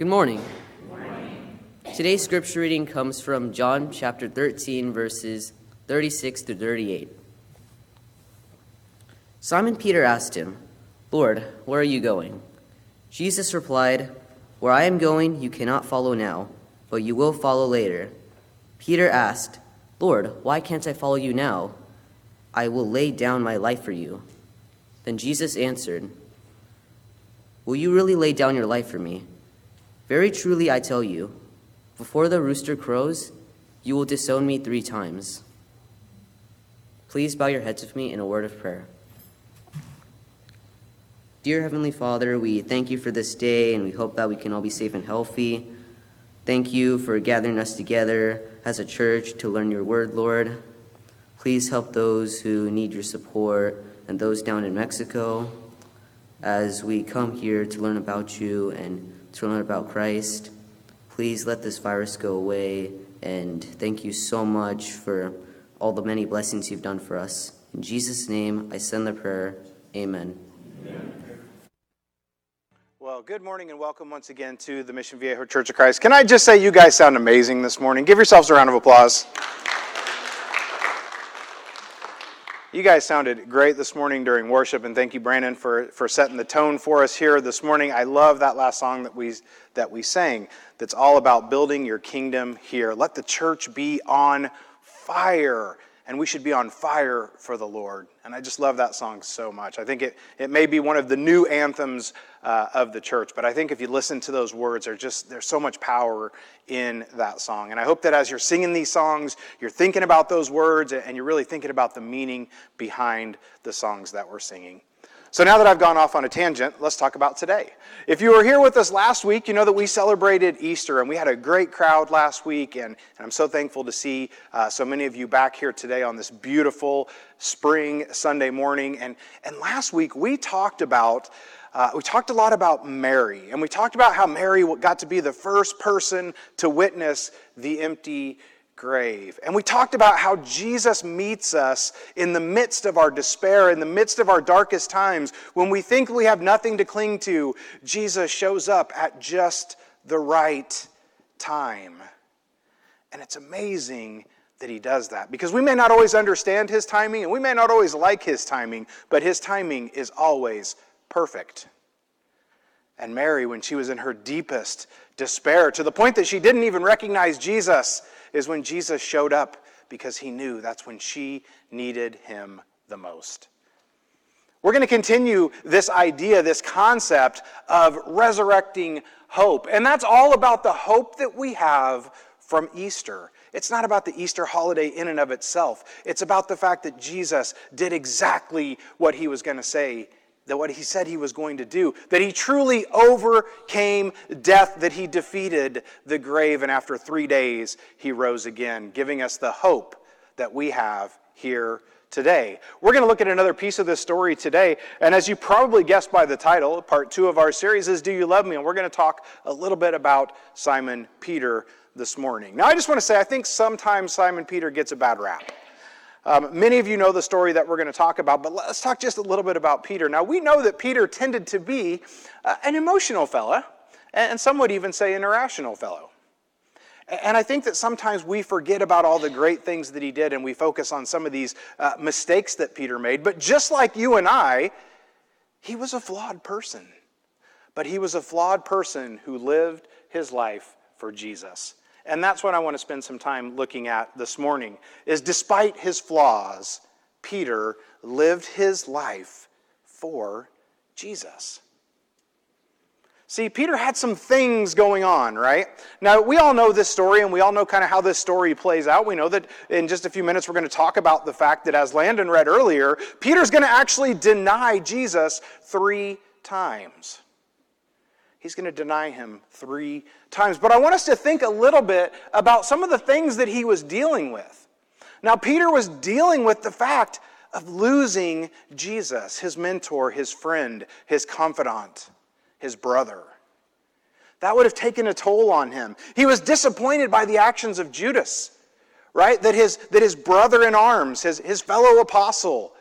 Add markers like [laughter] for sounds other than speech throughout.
Good morning. Today's scripture reading comes from John chapter 13, verses 36 to 38. Simon Peter asked him, Lord, where are you going? Jesus replied, Where I am going, you cannot follow now, but you will follow later. Peter asked, Lord, why can't I follow you now? I will lay down my life for you. Then Jesus answered, Will you really lay down your life for me? Very truly I tell you, before the rooster crows, you will disown me three times. Please bow your heads with me in a word of prayer. Dear Heavenly Father, we thank you for this day and we hope that we can all be safe and healthy. Thank you for gathering us together as a church to learn your word, Lord. Please help those who need your support and those down in Mexico as we come here to learn about you and to learn about Christ. Please let this virus go away and thank you so much for all the many blessings you've done for us. In Jesus' name, I send the prayer. Amen. Well, good morning and welcome once again to the Mission Viejo Church of Christ. Can I just say you guys sound amazing this morning? Give yourselves a round of applause. You guys sounded great this morning during worship, and thank you, Brandon, for, for setting the tone for us here this morning. I love that last song that we, that we sang that's all about building your kingdom here. Let the church be on fire and we should be on fire for the Lord. And I just love that song so much. I think it, it may be one of the new anthems uh, of the church, but I think if you listen to those words, there's just there's so much power in that song. And I hope that as you're singing these songs, you're thinking about those words and you're really thinking about the meaning behind the songs that we're singing. So now that I've gone off on a tangent, let's talk about today. If you were here with us last week, you know that we celebrated Easter and we had a great crowd last week, and, and I'm so thankful to see uh, so many of you back here today on this beautiful spring Sunday morning. And, and last week we talked about uh, we talked a lot about Mary, and we talked about how Mary got to be the first person to witness the empty grave. And we talked about how Jesus meets us in the midst of our despair, in the midst of our darkest times. When we think we have nothing to cling to, Jesus shows up at just the right time. And it's amazing that he does that because we may not always understand his timing and we may not always like his timing, but his timing is always perfect. And Mary, when she was in her deepest despair, to the point that she didn't even recognize Jesus, is when Jesus showed up because he knew that's when she needed him the most. We're going to continue this idea, this concept of resurrecting hope. And that's all about the hope that we have from Easter. It's not about the Easter holiday in and of itself. It's about the fact that Jesus did exactly what he was going to say that what he said he was going to do, that he truly overcame death, that he defeated the grave, and after three days he rose again, giving us the hope that we have here today. We're going to look at another piece of this story today, and as you probably guessed by the title, part two of our series is Do You Love Me? And we're going to talk a little bit about Simon Peter this morning. Now, I just want to say, I think sometimes Simon Peter gets a bad rap. Um, many of you know the story that we're going to talk about, but let's talk just a little bit about Peter. Now, we know that Peter tended to be uh, an emotional fella, and some would even say an irrational fellow. And I think that sometimes we forget about all the great things that he did and we focus on some of these uh, mistakes that Peter made. But just like you and I, he was a flawed person. But he was a flawed person who lived his life for Jesus. And that's what I want to spend some time looking at this morning is despite his flaws, Peter lived his life for Jesus. See, Peter had some things going on, right? Now, we all know this story and we all know kind of how this story plays out. We know that in just a few minutes we're going to talk about the fact that, as Landon read earlier, Peter's going to actually deny Jesus three times. He's going to deny him three times. But I want us to think a little bit about some of the things that he was dealing with. Now, Peter was dealing with the fact of losing Jesus, his mentor, his friend, his confidant, his brother. That would have taken a toll on him. He was disappointed by the actions of Judas, right? That his, that his brother in arms, his, his fellow apostle,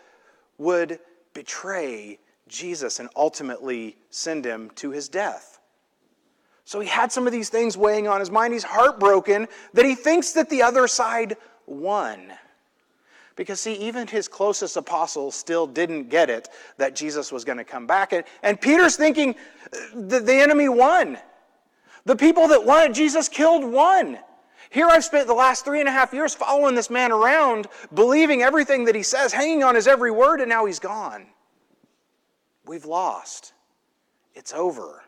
would betray Jesus and ultimately send him to his death. So he had some of these things weighing on his mind. He's heartbroken that he thinks that the other side won. Because, see, even his closest apostles still didn't get it that Jesus was going to come back. And, and Peter's thinking the, the enemy won. The people that wanted Jesus killed won. Here I've spent the last three and a half years following this man around, believing everything that he says, hanging on his every word, and now he's gone. We've lost. It's over.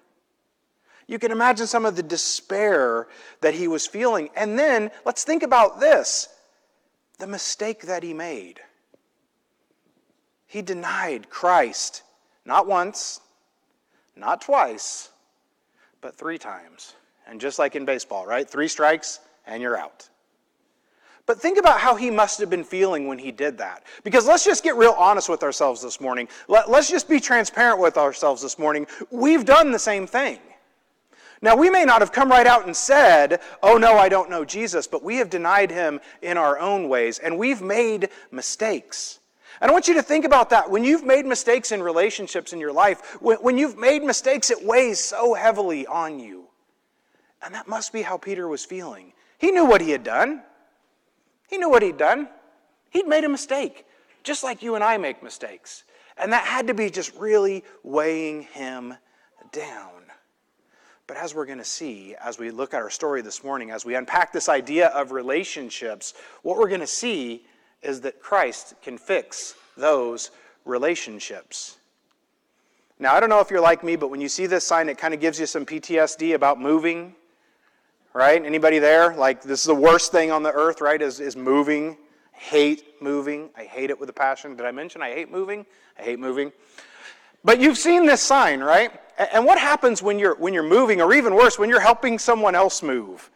You can imagine some of the despair that he was feeling. And then let's think about this the mistake that he made. He denied Christ not once, not twice, but three times. And just like in baseball, right? Three strikes and you're out. But think about how he must have been feeling when he did that. Because let's just get real honest with ourselves this morning. Let, us just be transparent with ourselves this morning. We've done the same thing. Now, we may not have come right out and said, Oh, no, I don't know Jesus, but we have denied him in our own ways, and we've made mistakes. And I want you to think about that. When you've made mistakes in relationships in your life, when you've made mistakes, it weighs so heavily on you. And that must be how Peter was feeling. He knew what he had done. He knew what he'd done. He'd made a mistake, just like you and I make mistakes. And that had to be just really weighing him down. But as we're going to see, as we look at our story this morning, as we unpack this idea of relationships, what we're going to see is that Christ can fix those relationships. Now, I don't know if you're like me, but when you see this sign, it kind of gives you some PTSD about moving, right? Anybody there? Like, this is the worst thing on the earth, right? Is, is moving. Hate moving. I hate it with a passion. Did I mention I hate moving? I hate moving. But you've seen this sign, right? And what happens when you're, when you're moving, or even worse, when you're helping someone else move?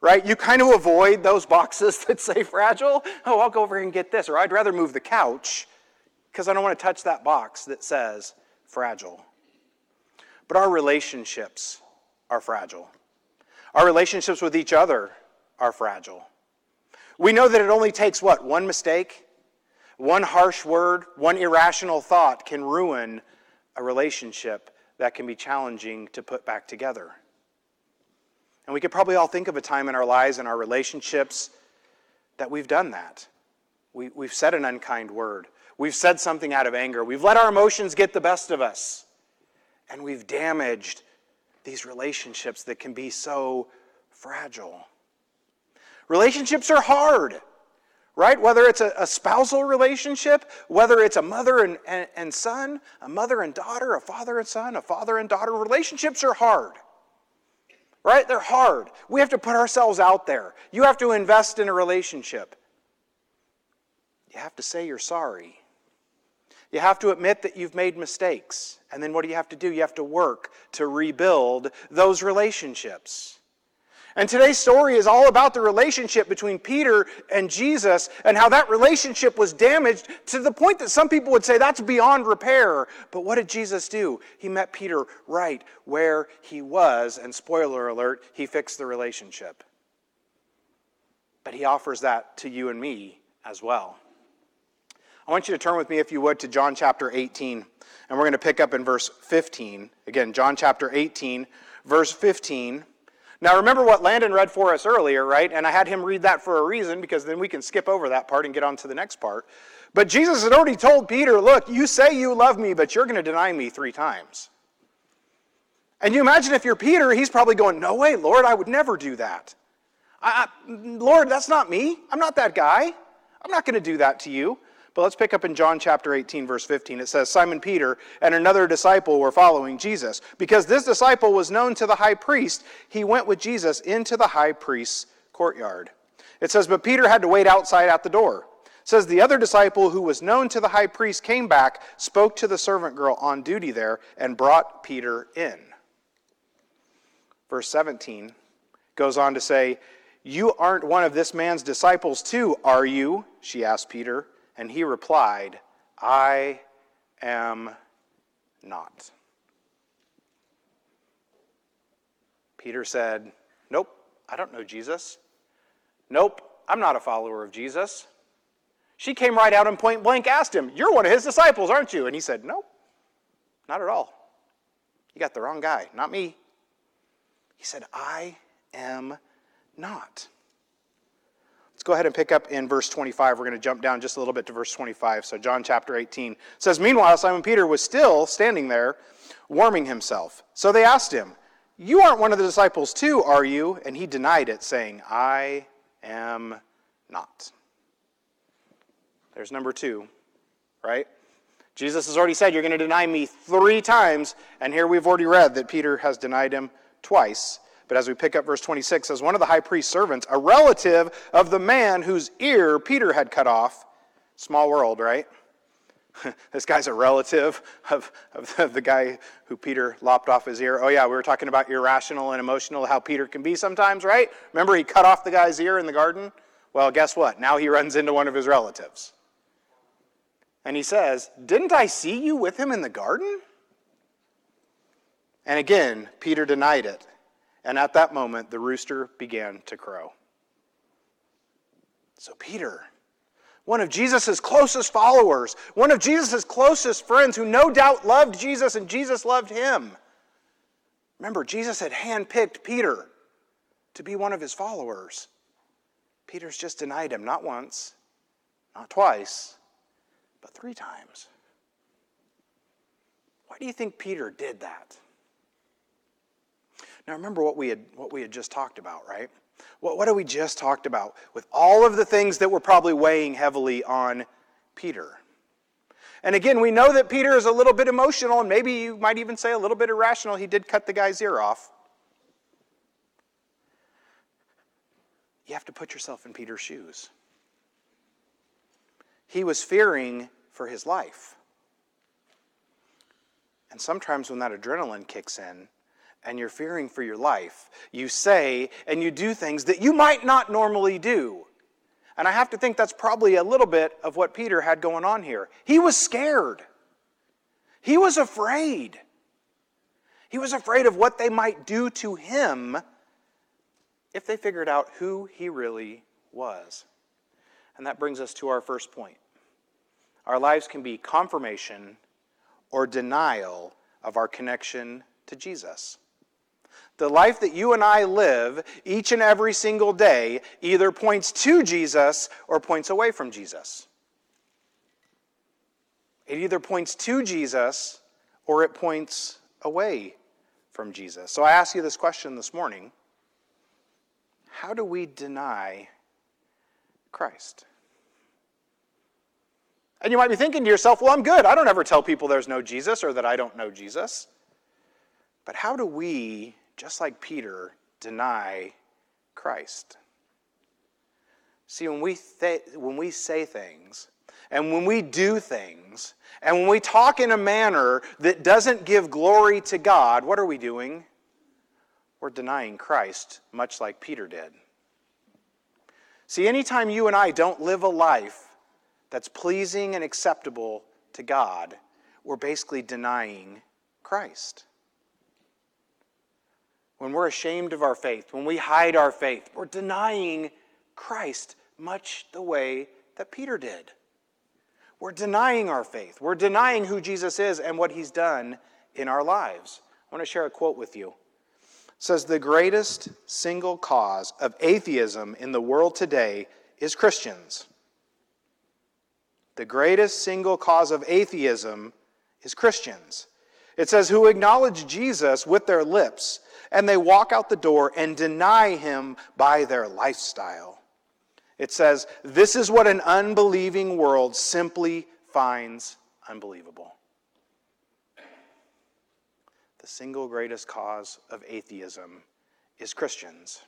Right? You kind of avoid those boxes [laughs] that say fragile. Oh, I'll go over here and get this. Or I'd rather move the couch because I don't want to touch that box that says fragile. But our relationships are fragile. Our relationships with each other are fragile. We know that it only takes what? One mistake? One harsh word, one irrational thought can ruin a relationship that can be challenging to put back together. And we could probably all think of a time in our lives and our relationships that we've done that. We, we've said an unkind word. We've said something out of anger. We've let our emotions get the best of us. And we've damaged these relationships that can be so fragile. Relationships are hard right? Whether it's a, a, spousal relationship, whether it's a mother and, and, and son, a mother and daughter, a father and son, a father and daughter, relationships are hard. Right? They're hard. We have to put ourselves out there. You have to invest in a relationship. You have to say you're sorry. You have to admit that you've made mistakes. And then what do you have to do? You have to work to rebuild those relationships. And today's story is all about the relationship between Peter and Jesus and how that relationship was damaged to the point that some people would say that's beyond repair. But what did Jesus do? He met Peter right where he was, and spoiler alert, he fixed the relationship. But he offers that to you and me as well. I want you to turn with me, if you would, to John chapter 18, and we're going to pick up in verse 15. Again, John chapter 18, verse 15. Now, remember what Landon read for us earlier, right? And I had him read that for a reason because then we can skip over that part and get on to the next part. But Jesus had already told Peter, Look, you say you love me, but you're going to deny me three times. And you imagine if you're Peter, he's probably going, No way, Lord, I would never do that. I, I, Lord, that's not me. I'm not that guy. I'm not going to do that to you. But let's pick up in John chapter 18, verse 15. It says, Simon Peter and another disciple were following Jesus. Because this disciple was known to the high priest, he went with Jesus into the high priest's courtyard. It says, But Peter had to wait outside at the door. It says, The other disciple who was known to the high priest came back, spoke to the servant girl on duty there, and brought Peter in. Verse 17 goes on to say, You aren't one of this man's disciples, too, are you? She asked Peter. And he replied, I am not. Peter said, Nope, I don't know Jesus. Nope, I'm not a follower of Jesus. She came right out and point blank asked him, You're one of his disciples, aren't you? And he said, Nope, not at all. You got the wrong guy, not me. He said, I am not. Go ahead and pick up in verse 25. We're going to jump down just a little bit to verse 25. So, John chapter 18 says, Meanwhile, Simon Peter was still standing there, warming himself. So they asked him, You aren't one of the disciples too, are you? And he denied it, saying, I am not. There's number two, right? Jesus has already said, You're going to deny me three times. And here we've already read that Peter has denied him twice. But as we pick up verse 26, as one of the high priest's servants, a relative of the man whose ear Peter had cut off, small world, right? [laughs] this guy's a relative of, of the guy who Peter lopped off his ear. Oh, yeah, we were talking about irrational and emotional, how Peter can be sometimes, right? Remember, he cut off the guy's ear in the garden? Well, guess what? Now he runs into one of his relatives. And he says, Didn't I see you with him in the garden? And again, Peter denied it. And at that moment, the rooster began to crow. So, Peter, one of Jesus' closest followers, one of Jesus' closest friends who no doubt loved Jesus and Jesus loved him. Remember, Jesus had handpicked Peter to be one of his followers. Peter's just denied him, not once, not twice, but three times. Why do you think Peter did that? Now remember what we had what we had just talked about, right? What, what have we just talked about with all of the things that were probably weighing heavily on Peter? And again, we know that Peter is a little bit emotional, and maybe you might even say a little bit irrational. He did cut the guy's ear off. You have to put yourself in Peter's shoes. He was fearing for his life. And sometimes when that adrenaline kicks in and you're fearing for your life, you say and you do things that you might not normally do. And I have to think that's probably a little bit of what Peter had going on here. He was scared, he was afraid. He was afraid of what they might do to him if they figured out who he really was. And that brings us to our first point. Our lives can be confirmation or denial of our connection to Jesus. The life that you and I live each and every single day either points to Jesus or points away from Jesus. It either points to Jesus or it points away from Jesus. So I ask you this question this morning How do we deny Christ? And you might be thinking to yourself, well, I'm good. I don't ever tell people there's no Jesus or that I don't know Jesus. But how do we, just like Peter, deny Christ? See, when we, th- when we say things, and when we do things, and when we talk in a manner that doesn't give glory to God, what are we doing? We're denying Christ, much like Peter did. See, anytime you and I don't live a life that's pleasing and acceptable to God, we're basically denying Christ. When we're ashamed of our faith, when we hide our faith, we're denying Christ much the way that Peter did. We're denying our faith. We're denying who Jesus is and what he's done in our lives. I want to share a quote with you. It says the greatest single cause of atheism in the world today is Christians. The greatest single cause of atheism is Christians. It says, who acknowledge Jesus with their lips, and they walk out the door and deny him by their lifestyle. It says, this is what an unbelieving world simply finds unbelievable. The single greatest cause of atheism is Christians.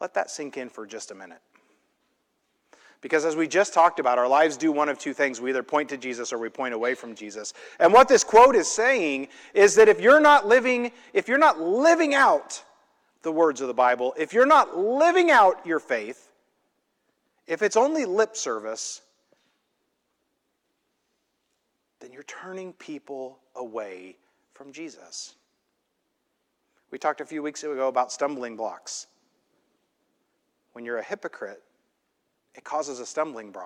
Let that sink in for just a minute. Because as we just talked about, our lives do one of two things. We either point to Jesus or we point away from Jesus. And what this quote is saying is that if you're not living, if you're not living out the words of the Bible, if you're not living out your faith, if it's only lip service, then you're turning people away from Jesus. We talked a few weeks ago about stumbling blocks. When you're a hypocrite, it causes a stumbling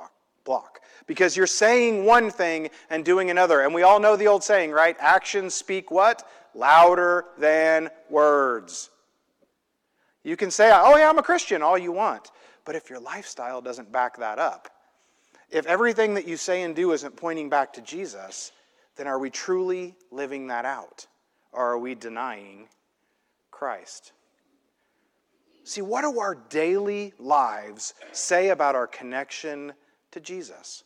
block because you're saying one thing and doing another. And we all know the old saying, right? Actions speak what? louder than words. You can say, oh, yeah, I'm a Christian, all you want. But if your lifestyle doesn't back that up, if everything that you say and do isn't pointing back to Jesus, then are we truly living that out? Or are we denying Christ? See, what do our daily lives say about our connection to Jesus?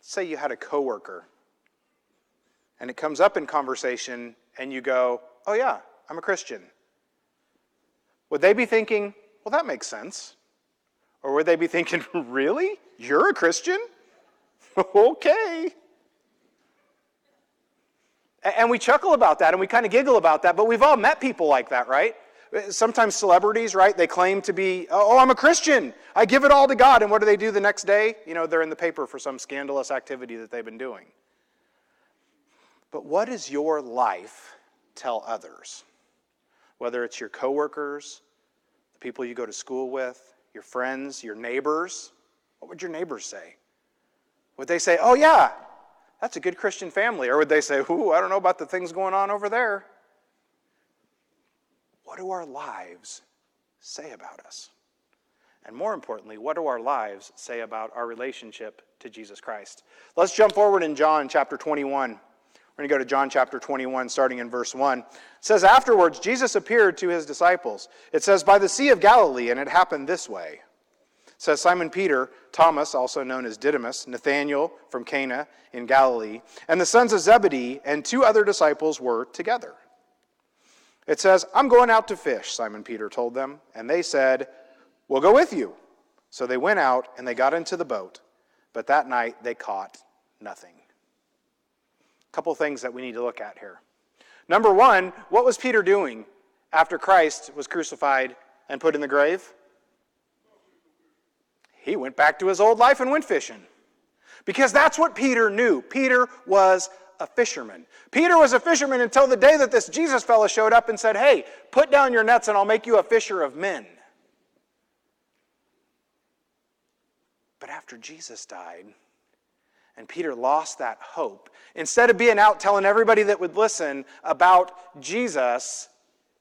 Say you had a coworker and it comes up in conversation and you go, "Oh yeah, I'm a Christian." Would they be thinking, "Well, that makes sense?" Or would they be thinking, [laughs] "Really? You're a Christian?" [laughs] okay. And we chuckle about that and we kind of giggle about that, but we've all met people like that, right? Sometimes celebrities, right? They claim to be, oh, oh, I'm a Christian. I give it all to God. And what do they do the next day? You know, they're in the paper for some scandalous activity that they've been doing. But what does your life tell others? Whether it's your coworkers, the people you go to school with, your friends, your neighbors. What would your neighbors say? Would they say, oh, yeah, that's a good Christian family? Or would they say, ooh, I don't know about the things going on over there? What do our lives say about us? And more importantly, what do our lives say about our relationship to Jesus Christ? Let's jump forward in John chapter 21. We're going to go to John chapter 21, starting in verse 1. It says, Afterwards, Jesus appeared to his disciples. It says, By the Sea of Galilee, and it happened this way says Simon Peter, Thomas, also known as Didymus, Nathanael from Cana in Galilee, and the sons of Zebedee and two other disciples were together. It says, I'm going out to fish, Simon Peter told them, and they said, We'll go with you. So they went out and they got into the boat, but that night they caught nothing. A couple things that we need to look at here. Number one, what was Peter doing after Christ was crucified and put in the grave? He went back to his old life and went fishing. Because that's what Peter knew. Peter was a fisherman. Peter was a fisherman until the day that this Jesus fellow showed up and said, Hey, put down your nets and I'll make you a fisher of men. But after Jesus died, and Peter lost that hope, instead of being out telling everybody that would listen about Jesus,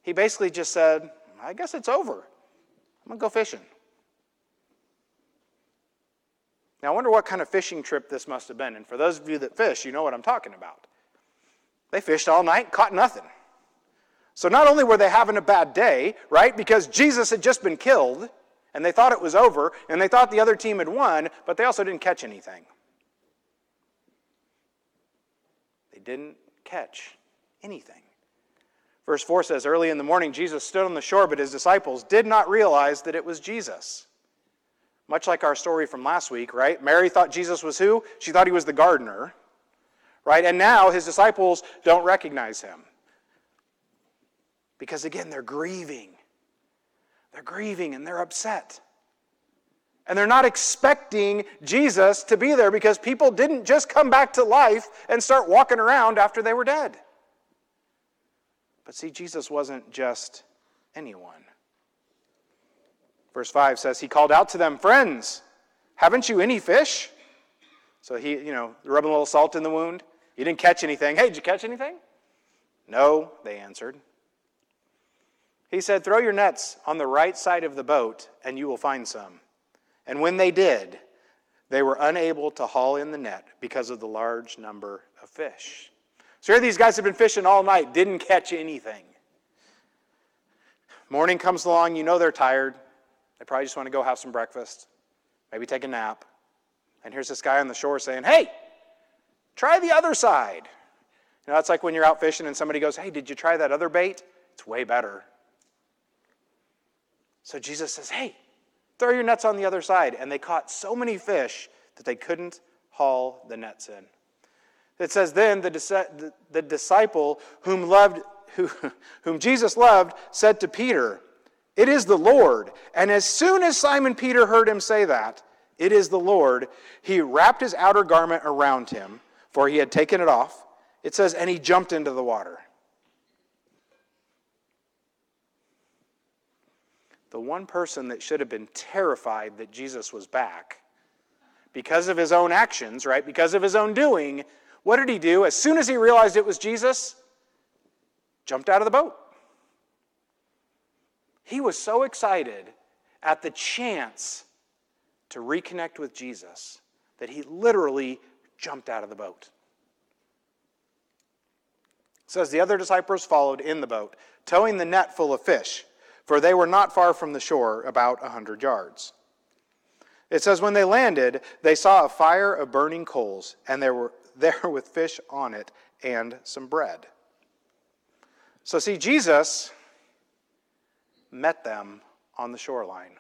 he basically just said, I guess it's over. I'm going to go fishing. Now, I wonder what kind of fishing trip this must have been. And for those of you that fish, you know what I'm talking about. They fished all night, caught nothing. So not only were they having a bad day, right, because Jesus had just been killed, and they thought it was over, and they thought the other team had won, but they also didn't catch anything. They didn't catch anything. Verse 4 says, Early in the morning, Jesus stood on the shore, but his disciples did not realize that it was Jesus. Much like our story from last week, right? Mary thought Jesus was who? She thought he was the gardener, right? And now his disciples don't recognize him. Because again, they're grieving. They're grieving and they're upset. And they're not expecting Jesus to be there because people didn't just come back to life and start walking around after they were dead. But see, Jesus wasn't just anyone. Verse 5 says, He called out to them, Friends, haven't you any fish? So he, you know, rubbing a little salt in the wound. You didn't catch anything. Hey, did you catch anything? No, they answered. He said, Throw your nets on the right side of the boat, and you will find some. And when they did, they were unable to haul in the net because of the large number of fish. So here these guys have been fishing all night, didn't catch anything. Morning comes along, you know they're tired. They probably just want to go have some breakfast, maybe take a nap. And here's this guy on the shore saying, Hey, try the other side. You know, it's like when you're out fishing and somebody goes, Hey, did you try that other bait? It's way better. So Jesus says, Hey, throw your nets on the other side. And they caught so many fish that they couldn't haul the nets in. It says, Then the, the, the disciple whom, loved, who, [laughs] whom Jesus loved said to Peter, it is the Lord. And as soon as Simon Peter heard him say that, it is the Lord, he wrapped his outer garment around him, for he had taken it off. It says, and he jumped into the water. The one person that should have been terrified that Jesus was back, because of his own actions, right, because of his own doing, What did he do? As soon as he realized it was Jesus, jumped out of the boat. He was so excited at the chance to reconnect with Jesus that he literally jumped out of the boat. It says the other disciples followed in the boat, towing the net full of fish, for they were not far from the shore, about a hundred yards. It says when they landed, they saw a fire of burning coals, and there were [laughs] there with fish on it and some bread. So see, Jesus met them on the shoreline.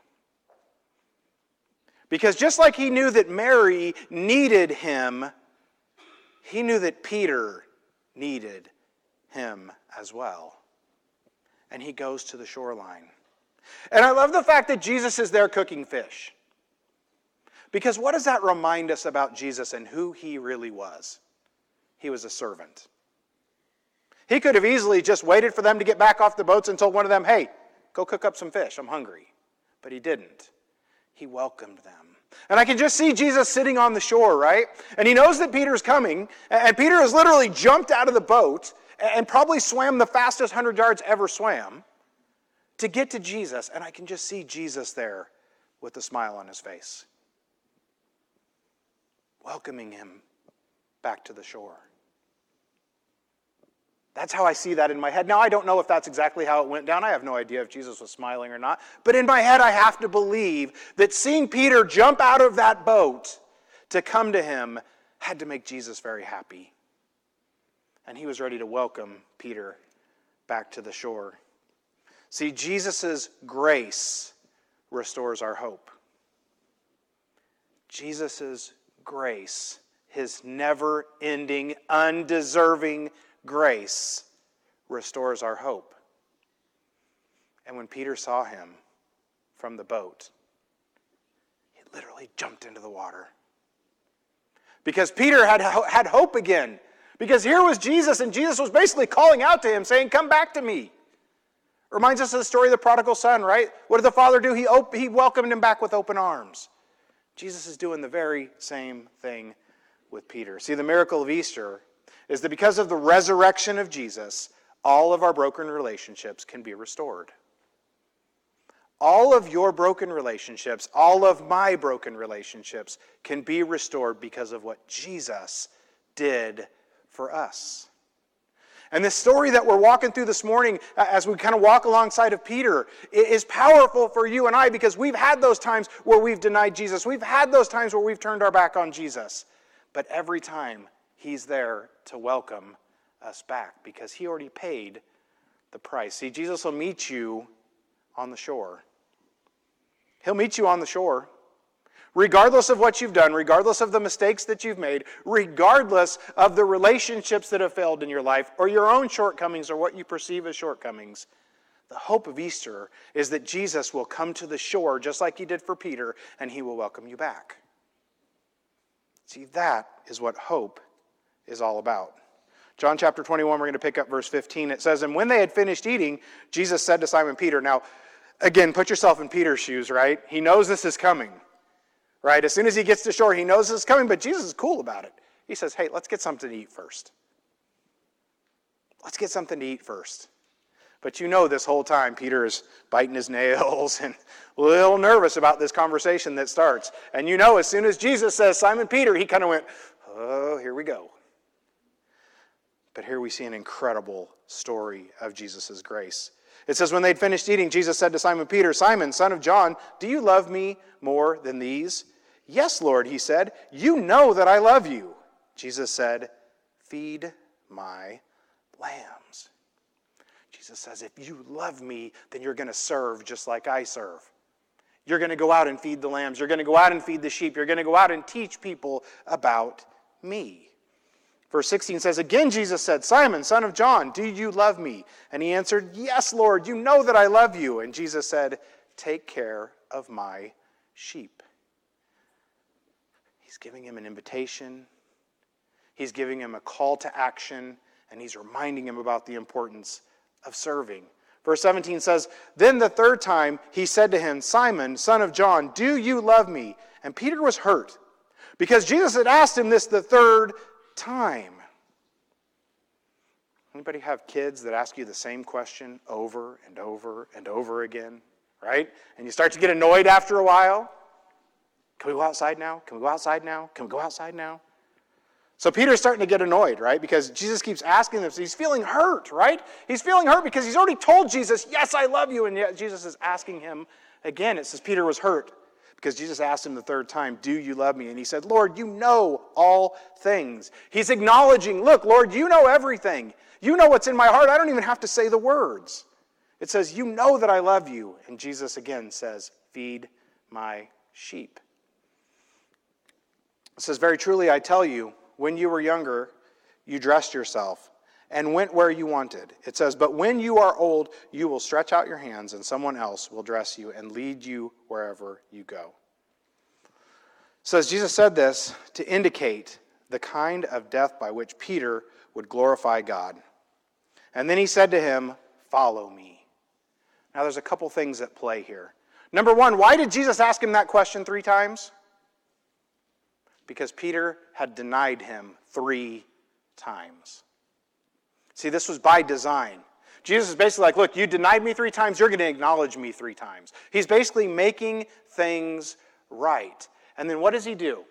Because just like he knew that Mary needed him, he knew that Peter needed him as well. And he goes to the shoreline. And I love the fact that Jesus is there cooking fish. Because what does that remind us about Jesus and who he really was? He was a servant. He could have easily just waited for them to get back off the boats and told one of them, hey, go cook up some fish, I'm hungry. But he didn't. He welcomed them. And I can just see Jesus sitting on the shore, right? And he knows that Peter's coming, and Peter has literally jumped out of the boat and probably swam the fastest 100 yards ever swam to get to Jesus. And I can just see Jesus there with a smile on his face, welcoming him back to the shore. That's how I see that in my head. Now, I don't know if that's exactly how it went down. I have no idea if Jesus was smiling or not. But in my head, I have to believe that seeing Peter jump out of that boat to come to him had to make Jesus very happy. And he was ready to welcome Peter back to the shore. See, Jesus' grace restores our hope. Jesus' grace, his never ending, undeserving grace restores our hope. And when Peter saw him from the boat, he literally jumped into the water. Because Peter had, had hope again. Because here was Jesus, and Jesus was basically calling out to him, saying, Come back to me. Reminds us of the story of the prodigal son, right? What did the father do? He, op- he welcomed him back with open arms. Jesus is doing the very same thing with Peter. See, the miracle of Easter is that because of the resurrection of Jesus, all of our broken relationships can be restored. All of your broken relationships, all of my broken relationships can be restored because of what Jesus did for us. And this story that we're walking through this morning, as we kind of walk alongside of Peter, is powerful for you and I because we've had those times where we've denied Jesus. We've had those times where we've turned our back on Jesus. But every time He's there to welcome us back because He already paid the price. See, Jesus will meet you on the shore. He'll meet you on the shore. Regardless of what you've done, regardless of the mistakes that you've made, regardless of the relationships that have failed in your life, or your own shortcomings, or what you perceive as shortcomings, the hope of Easter is that Jesus will come to the shore just like he did for Peter, and he will welcome you back. See, that is what hope is all about. John chapter 21, we're going to pick up verse 15. It says, And when they had finished eating, Jesus said to Simon Peter, Now, again, put yourself in Peter's shoes, right? He knows this is coming, right? As soon as he gets to shore, he knows this is coming, but Jesus is cool about it. He says, Hey, let's get something to eat first. Let's get something to eat first. But you know, this whole time, Peter is biting his nails [laughs] and a little nervous about this conversation that starts. And you know, as soon as Jesus says, Simon Peter, he kind of went, Oh, here we go. But here we see an incredible story of Jesus' grace. It says, When they'd finished eating, Jesus said to Simon Peter, Simon, son of John, do you love me more than these? Yes, Lord, he said. You know that I love you. Jesus said, Feed my lambs. Jesus says, If you love me, then you're going to serve just like I serve. You're going to go out and feed the lambs. You're going to go out and feed the sheep. You're going to go out and teach people about me. Verse 16 says, Again, Jesus said, Simon, son of John, do you love me? And he answered, Yes, Lord, you know that I love you. And Jesus said, Take care of my sheep. He's giving him an invitation, he's giving him a call to action, and he's reminding him about the importance of serving. Verse 17 says, Then the third time he said to him, Simon, son of John, do you love me? And Peter was hurt because Jesus had asked him this the third time. Anybody have kids that ask you the same question over and over and over again, right? And you start to get annoyed after a while? Can we go outside now? Can we go outside now? Can we go outside now? So Peter's starting to get annoyed, right? Because Jesus keeps asking this. He's feeling hurt, right? He's feeling hurt because he's already told Jesus, Yes, I love you. And yet Jesus is asking him again. It says Peter was hurt because Jesus asked him the third time, Do you love me? And he said, Lord, you know all things. He's acknowledging, Look, Lord, you know everything. You know what's in my heart. I don't even have to say the words. It says, You know that I love you. And Jesus again says, Feed my sheep. It says, Very truly, I tell you, when you were younger, you dressed yourself and went where you wanted. It says, But when you are old, you will stretch out your hands, and someone else will dress you and lead you wherever you go. It says Jesus said this to indicate the kind of death by which Peter would glorify God. And then he said to him, Follow me. Now, there's a couple things at play here. Number one, why did Jesus ask him that question three times? because Peter had denied him three times. See, this was by design. Jesus is basically like, Look, you denied me three times, you're going to acknowledge me three times. He's basically making things right. And then what does he do?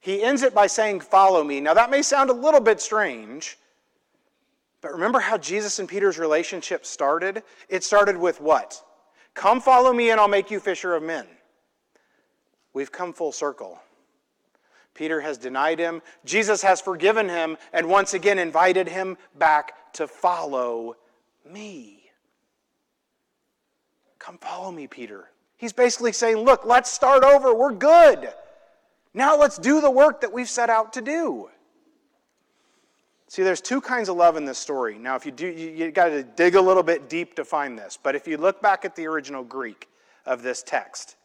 He ends it by saying, Follow me. Now, that may sound a little bit strange, but remember how Jesus and Peter's relationship started? It started with what? Come follow me, and I'll make you fisher of men. We've come full circle. Peter has denied him. Jesus has forgiven him and once again invited him back to follow me. Come follow me, Peter. He's basically saying, Look, let's start over. We're good. Now let's do the work that we've set out to do. See, there's two kinds of love in this story. Now, if you do, you, you got to dig a little bit deep to find this. But if you look back at the original Greek of this text,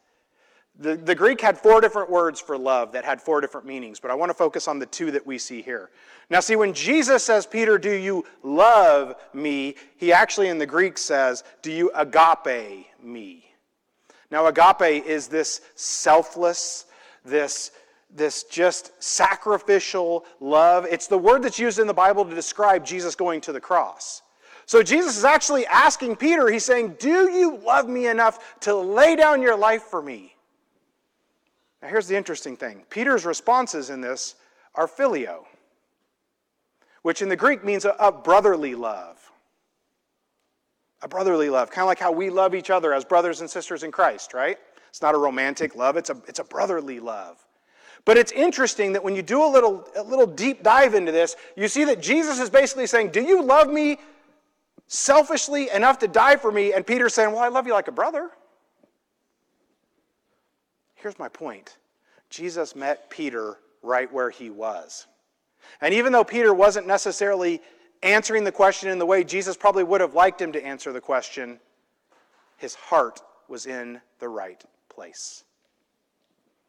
the, the Greek had four different words for love that had four different meanings, but I want to focus on the two that we see here. Now, see, when Jesus says, Peter, do you love me? He actually in the Greek says, do you agape me? Now, agape is this selfless, this, this just sacrificial love. It's the word that's used in the Bible to describe Jesus going to the cross. So Jesus is actually asking Peter, he's saying, Do you love me enough to lay down your life for me? Now, here's the interesting thing Peter's responses in this are phileo, which in the Greek means a, a brotherly love. A brotherly love, kind of like how we love each other as brothers and sisters in Christ, right? It's not a romantic love, it's a, it's a brotherly love. But it's interesting that when you do a little, a little deep dive into this, you see that Jesus is basically saying, Do you love me selfishly enough to die for me? And Peter's saying, Well, I love you like a brother. Here's my point Jesus met Peter right where he was. And even though Peter wasn't necessarily answering the question in the way Jesus probably would have liked him to answer the question, his heart was in the right place.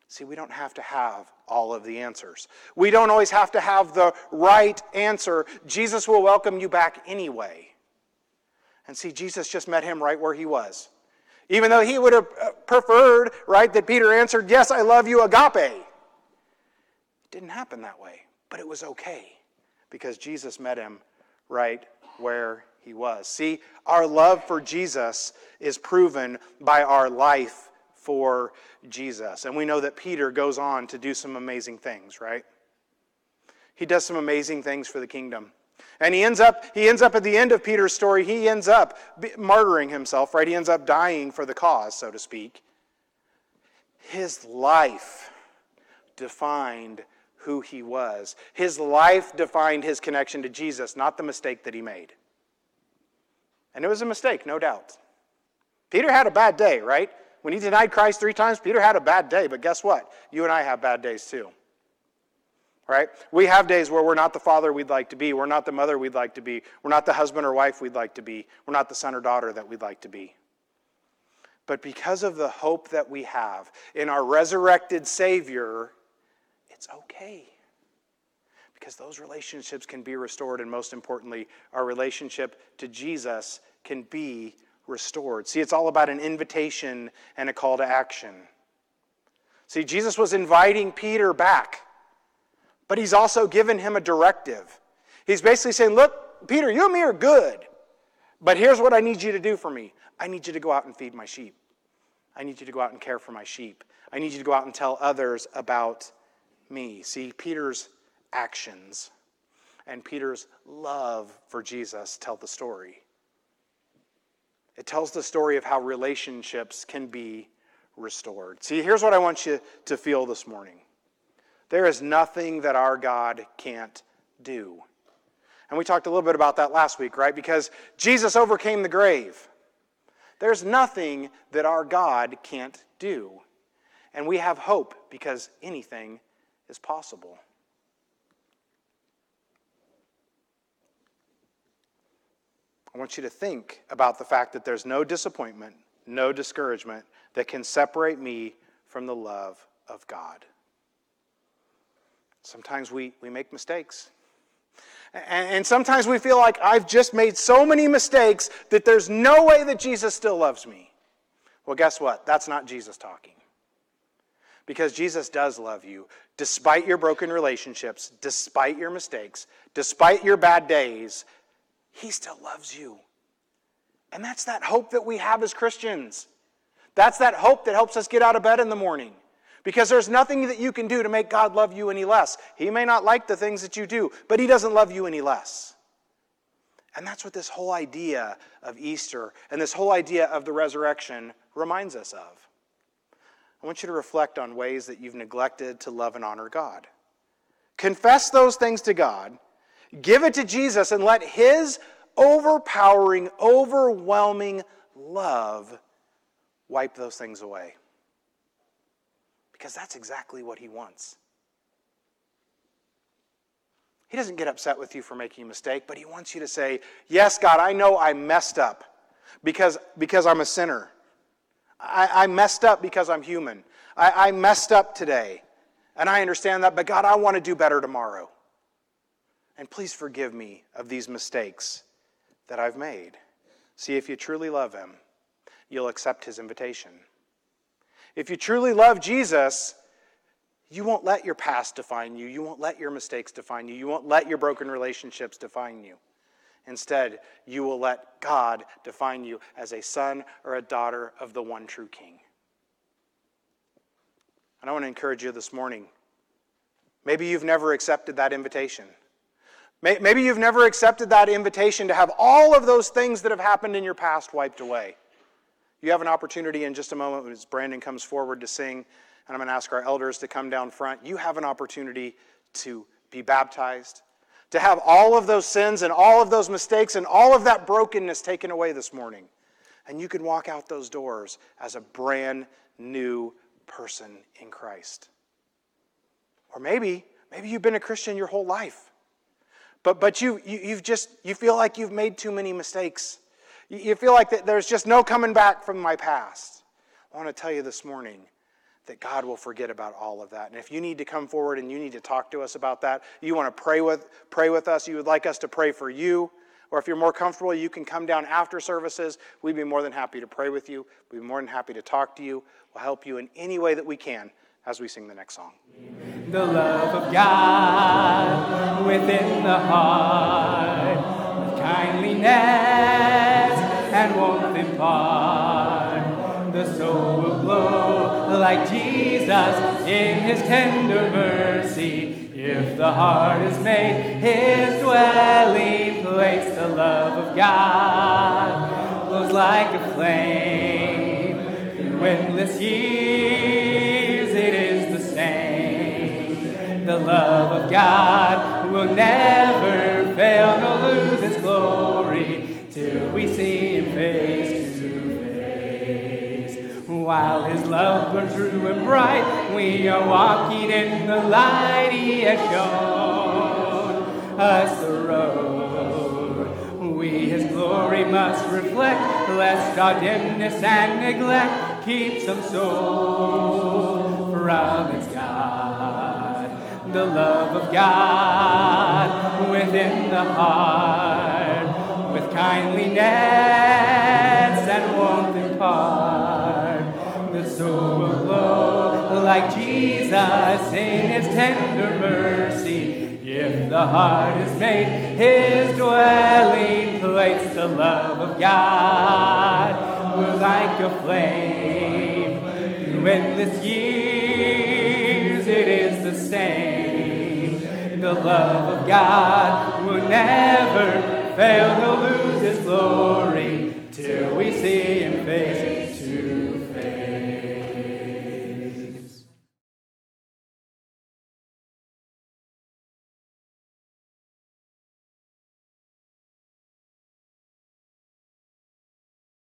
See, we don't have to have all of the answers. We don't always have to have the right answer. Jesus will welcome you back anyway. And see, Jesus just met him right where he was. Even though he would have uh, preferred, right, that Peter answered, Yes, I love you, agape. It didn't happen that way, but it was okay because Jesus met him right where he was. See, our love for Jesus is proven by our life for Jesus. And we know that Peter goes on to do some amazing things, right? He does some amazing things for the kingdom. And he ends up he ends up at the end of Peter's story, he ends up martyring himself, right? He ends up dying for the cause, so to speak. His life defined who he was. His life defined his connection to Jesus, not the mistake that he made. And it was a mistake, no doubt. Peter had a bad day, right? When he denied Christ three times, Peter had a bad day, but guess what? You and I have bad days too right? We have days where we're not the father we'd like to be. We're not the mother we'd like to be. We're not the husband or wife we'd like to be. We're not the son or daughter that we'd like to be. But because of the hope that we have in our resurrected Savior, it's okay. Because those relationships can be restored, and most importantly, our relationship to Jesus can be restored. See, it's all about an invitation and a call to action. See, Jesus was inviting Peter back but he's also given him a directive. He's basically saying, Look, Peter, you and me are good, but here's what I need you to do for me I need you to go out and feed my sheep. I need you to go out and care for my sheep. I need you to go out and tell others about me. See, Peter's actions and Peter's love for Jesus tell the story. It tells the story of how relationships can be restored. See, here's what I want you to feel this morning there is nothing that our God can't do. And we talked a little bit about that last week, right? Because Jesus overcame the grave. There's nothing that our God can't do. And we have hope because anything is possible. I want you to think about the fact that there's no disappointment, no discouragement that can separate me from the love of God. Sometimes we, we make mistakes. And, sometimes we feel like I've just made so many mistakes that there's no way that Jesus still loves me. Well, guess what? That's not Jesus talking. Because Jesus does love you, despite your broken relationships, despite your mistakes, despite your bad days, He still loves you. And that's that hope that we have as Christians. That's that hope that helps us get out of bed in the morning. Because there's nothing that you can do to make God love you any less. He may not like the things that you do, but He doesn't love you any less. And that's what this whole idea of Easter and this whole idea of the resurrection reminds us of. I want you to reflect on ways that you've neglected to love and honor God. Confess those things to God, give it to Jesus, and let His overpowering, overwhelming love wipe those things away because that's exactly what He wants. He doesn't get upset with you for making a mistake, but He wants you to say, Yes, God, I know I messed up because, because I'm a sinner. I, I messed up because I'm human. I, I messed up today, and I understand that, but God, I want to do better tomorrow. And please forgive me of these mistakes that I've made. See, if you truly love Him, you'll accept His invitation. If you truly love Jesus, you won't let your past define you. You won't let your mistakes define you. You won't let your broken relationships define you. Instead, you will let God define you as a son or a daughter of the one true King. And I want to encourage you this morning. Maybe you've never accepted that invitation. Maybe you've never accepted that invitation to have all of those things that have happened in your past wiped away. You have an opportunity in just a moment as Brandon comes forward to sing, and I'm going to ask our elders to come down front. You have an opportunity to be baptized, to have all of those sins and all of those mistakes and all of that brokenness taken away this morning. And you can walk out those doors as a brand new person in Christ. Or maybe, maybe you've been a Christian your whole life. But, but you, you, you've just, you feel like you've made too many mistakes. You feel like that there's just no coming back from my past. I want to tell you this morning that God will forget about all of that. And if you need to come forward and you need to talk to us about that, you want to pray with, pray with us, you would like us to pray for you, or if you're more comfortable, you can come down after services. We'd be more than happy to pray with you. We'd be more than happy to talk to you. We'll help you in any way that we can as we sing the next song. The love of God within the heart, kindliness and won't impart. The soul will glow like Jesus in his tender mercy. If the heart is made his dwelling place, the love of God glows like a flame. Through endless years it is the same. The love of God will never fail nor lose its glory till we see him face to face. While his love burns true and bright, we are walking in the light he has shown us the road. We his glory must reflect, lest our dimness and neglect keep some soul from its God. The love of God within the heart kindliness and won't impart. The soul will glow like Jesus in his tender mercy. If the heart is made his dwelling place. The love of God will like a flame through endless years. It is the same. The love of God will never fail his glory.